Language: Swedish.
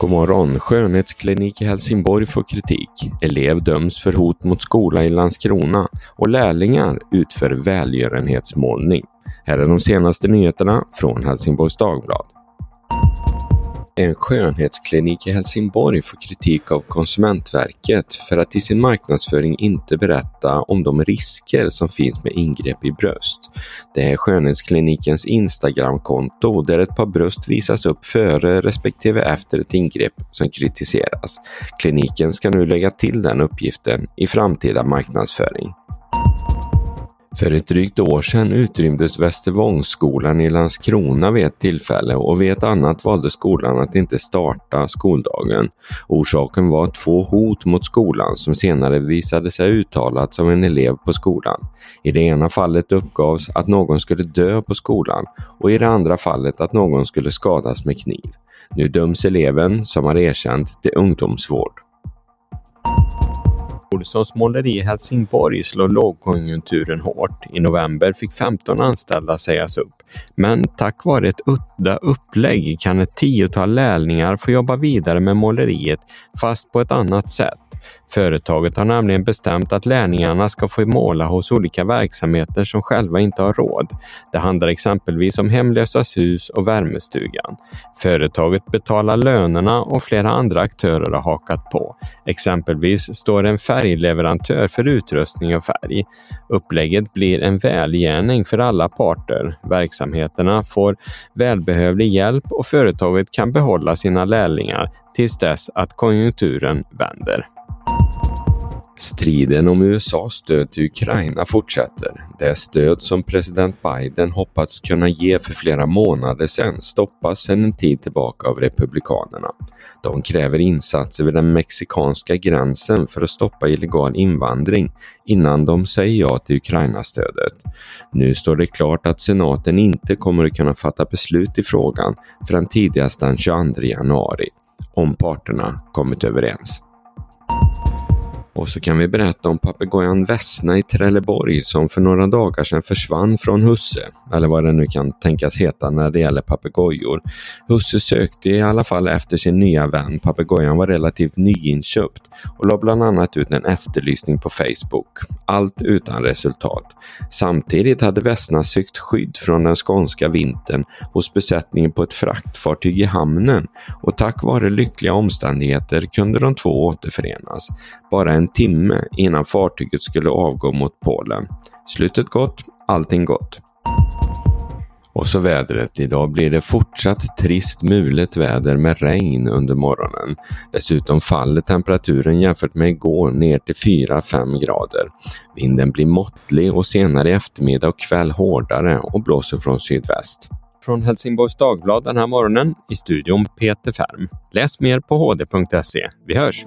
God morgon! Skönhetsklinik i Helsingborg får kritik. Elev döms för hot mot skola i Landskrona och lärlingar utför välgörenhetsmålning. Här är de senaste nyheterna från Helsingborgs Dagblad. En skönhetsklinik i Helsingborg får kritik av Konsumentverket för att i sin marknadsföring inte berätta om de risker som finns med ingrepp i bröst. Det är skönhetsklinikens Instagramkonto där ett par bröst visas upp före respektive efter ett ingrepp som kritiseras. Kliniken ska nu lägga till den uppgiften i framtida marknadsföring. För ett drygt år sedan utrymdes Västervångsskolan i Landskrona vid ett tillfälle och vid ett annat valde skolan att inte starta skoldagen. Orsaken var två hot mot skolan som senare visade sig uttalats av en elev på skolan. I det ena fallet uppgavs att någon skulle dö på skolan och i det andra fallet att någon skulle skadas med kniv. Nu döms eleven, som har erkänt, till ungdomsvård. Olssons måleri i Helsingborg slår lågkonjunkturen hårt. I november fick 15 anställda sägas upp. Men tack vare ett udda upplägg kan ett tiotal lärlingar få jobba vidare med måleriet fast på ett annat sätt. Företaget har nämligen bestämt att lärlingarna ska få måla hos olika verksamheter som själva inte har råd. Det handlar exempelvis om Hemlösas hus och Värmestugan. Företaget betalar lönerna och flera andra aktörer har hakat på. Exempelvis står en färgleverantör för utrustning och färg. Upplägget blir en välgärning för alla parter. Verksamheterna får välbehövlig hjälp och företaget kan behålla sina lärlingar tills dess att konjunkturen vänder. Striden om USAs stöd till Ukraina fortsätter. Det stöd som president Biden hoppats kunna ge för flera månader sedan stoppas sedan en tid tillbaka av Republikanerna. De kräver insatser vid den mexikanska gränsen för att stoppa illegal invandring innan de säger ja till Ukraina-stödet. Nu står det klart att senaten inte kommer att kunna fatta beslut i frågan förrän tidigast den 22 januari, om parterna kommit överens. Och så kan vi berätta om papegojan Vesna i Trelleborg som för några dagar sedan försvann från husse, eller vad det nu kan tänkas heta när det gäller papegojor. Husse sökte i alla fall efter sin nya vän. Papegojan var relativt nyinköpt och la bland annat ut en efterlysning på Facebook. Allt utan resultat. Samtidigt hade Vesna sökt skydd från den skånska vintern hos besättningen på ett fraktfartyg i hamnen och tack vare lyckliga omständigheter kunde de två återförenas. Bara en timme innan fartyget skulle avgå mot Polen. Slutet gott, allting gott. Och så vädret. Idag blir det fortsatt trist mulet väder med regn under morgonen. Dessutom faller temperaturen jämfört med igår ner till 4-5 grader. Vinden blir måttlig och senare i eftermiddag och kväll hårdare och blåser från sydväst. Från Helsingborgs Dagblad den här morgonen i studion Peter Färm. Läs mer på hd.se. Vi hörs!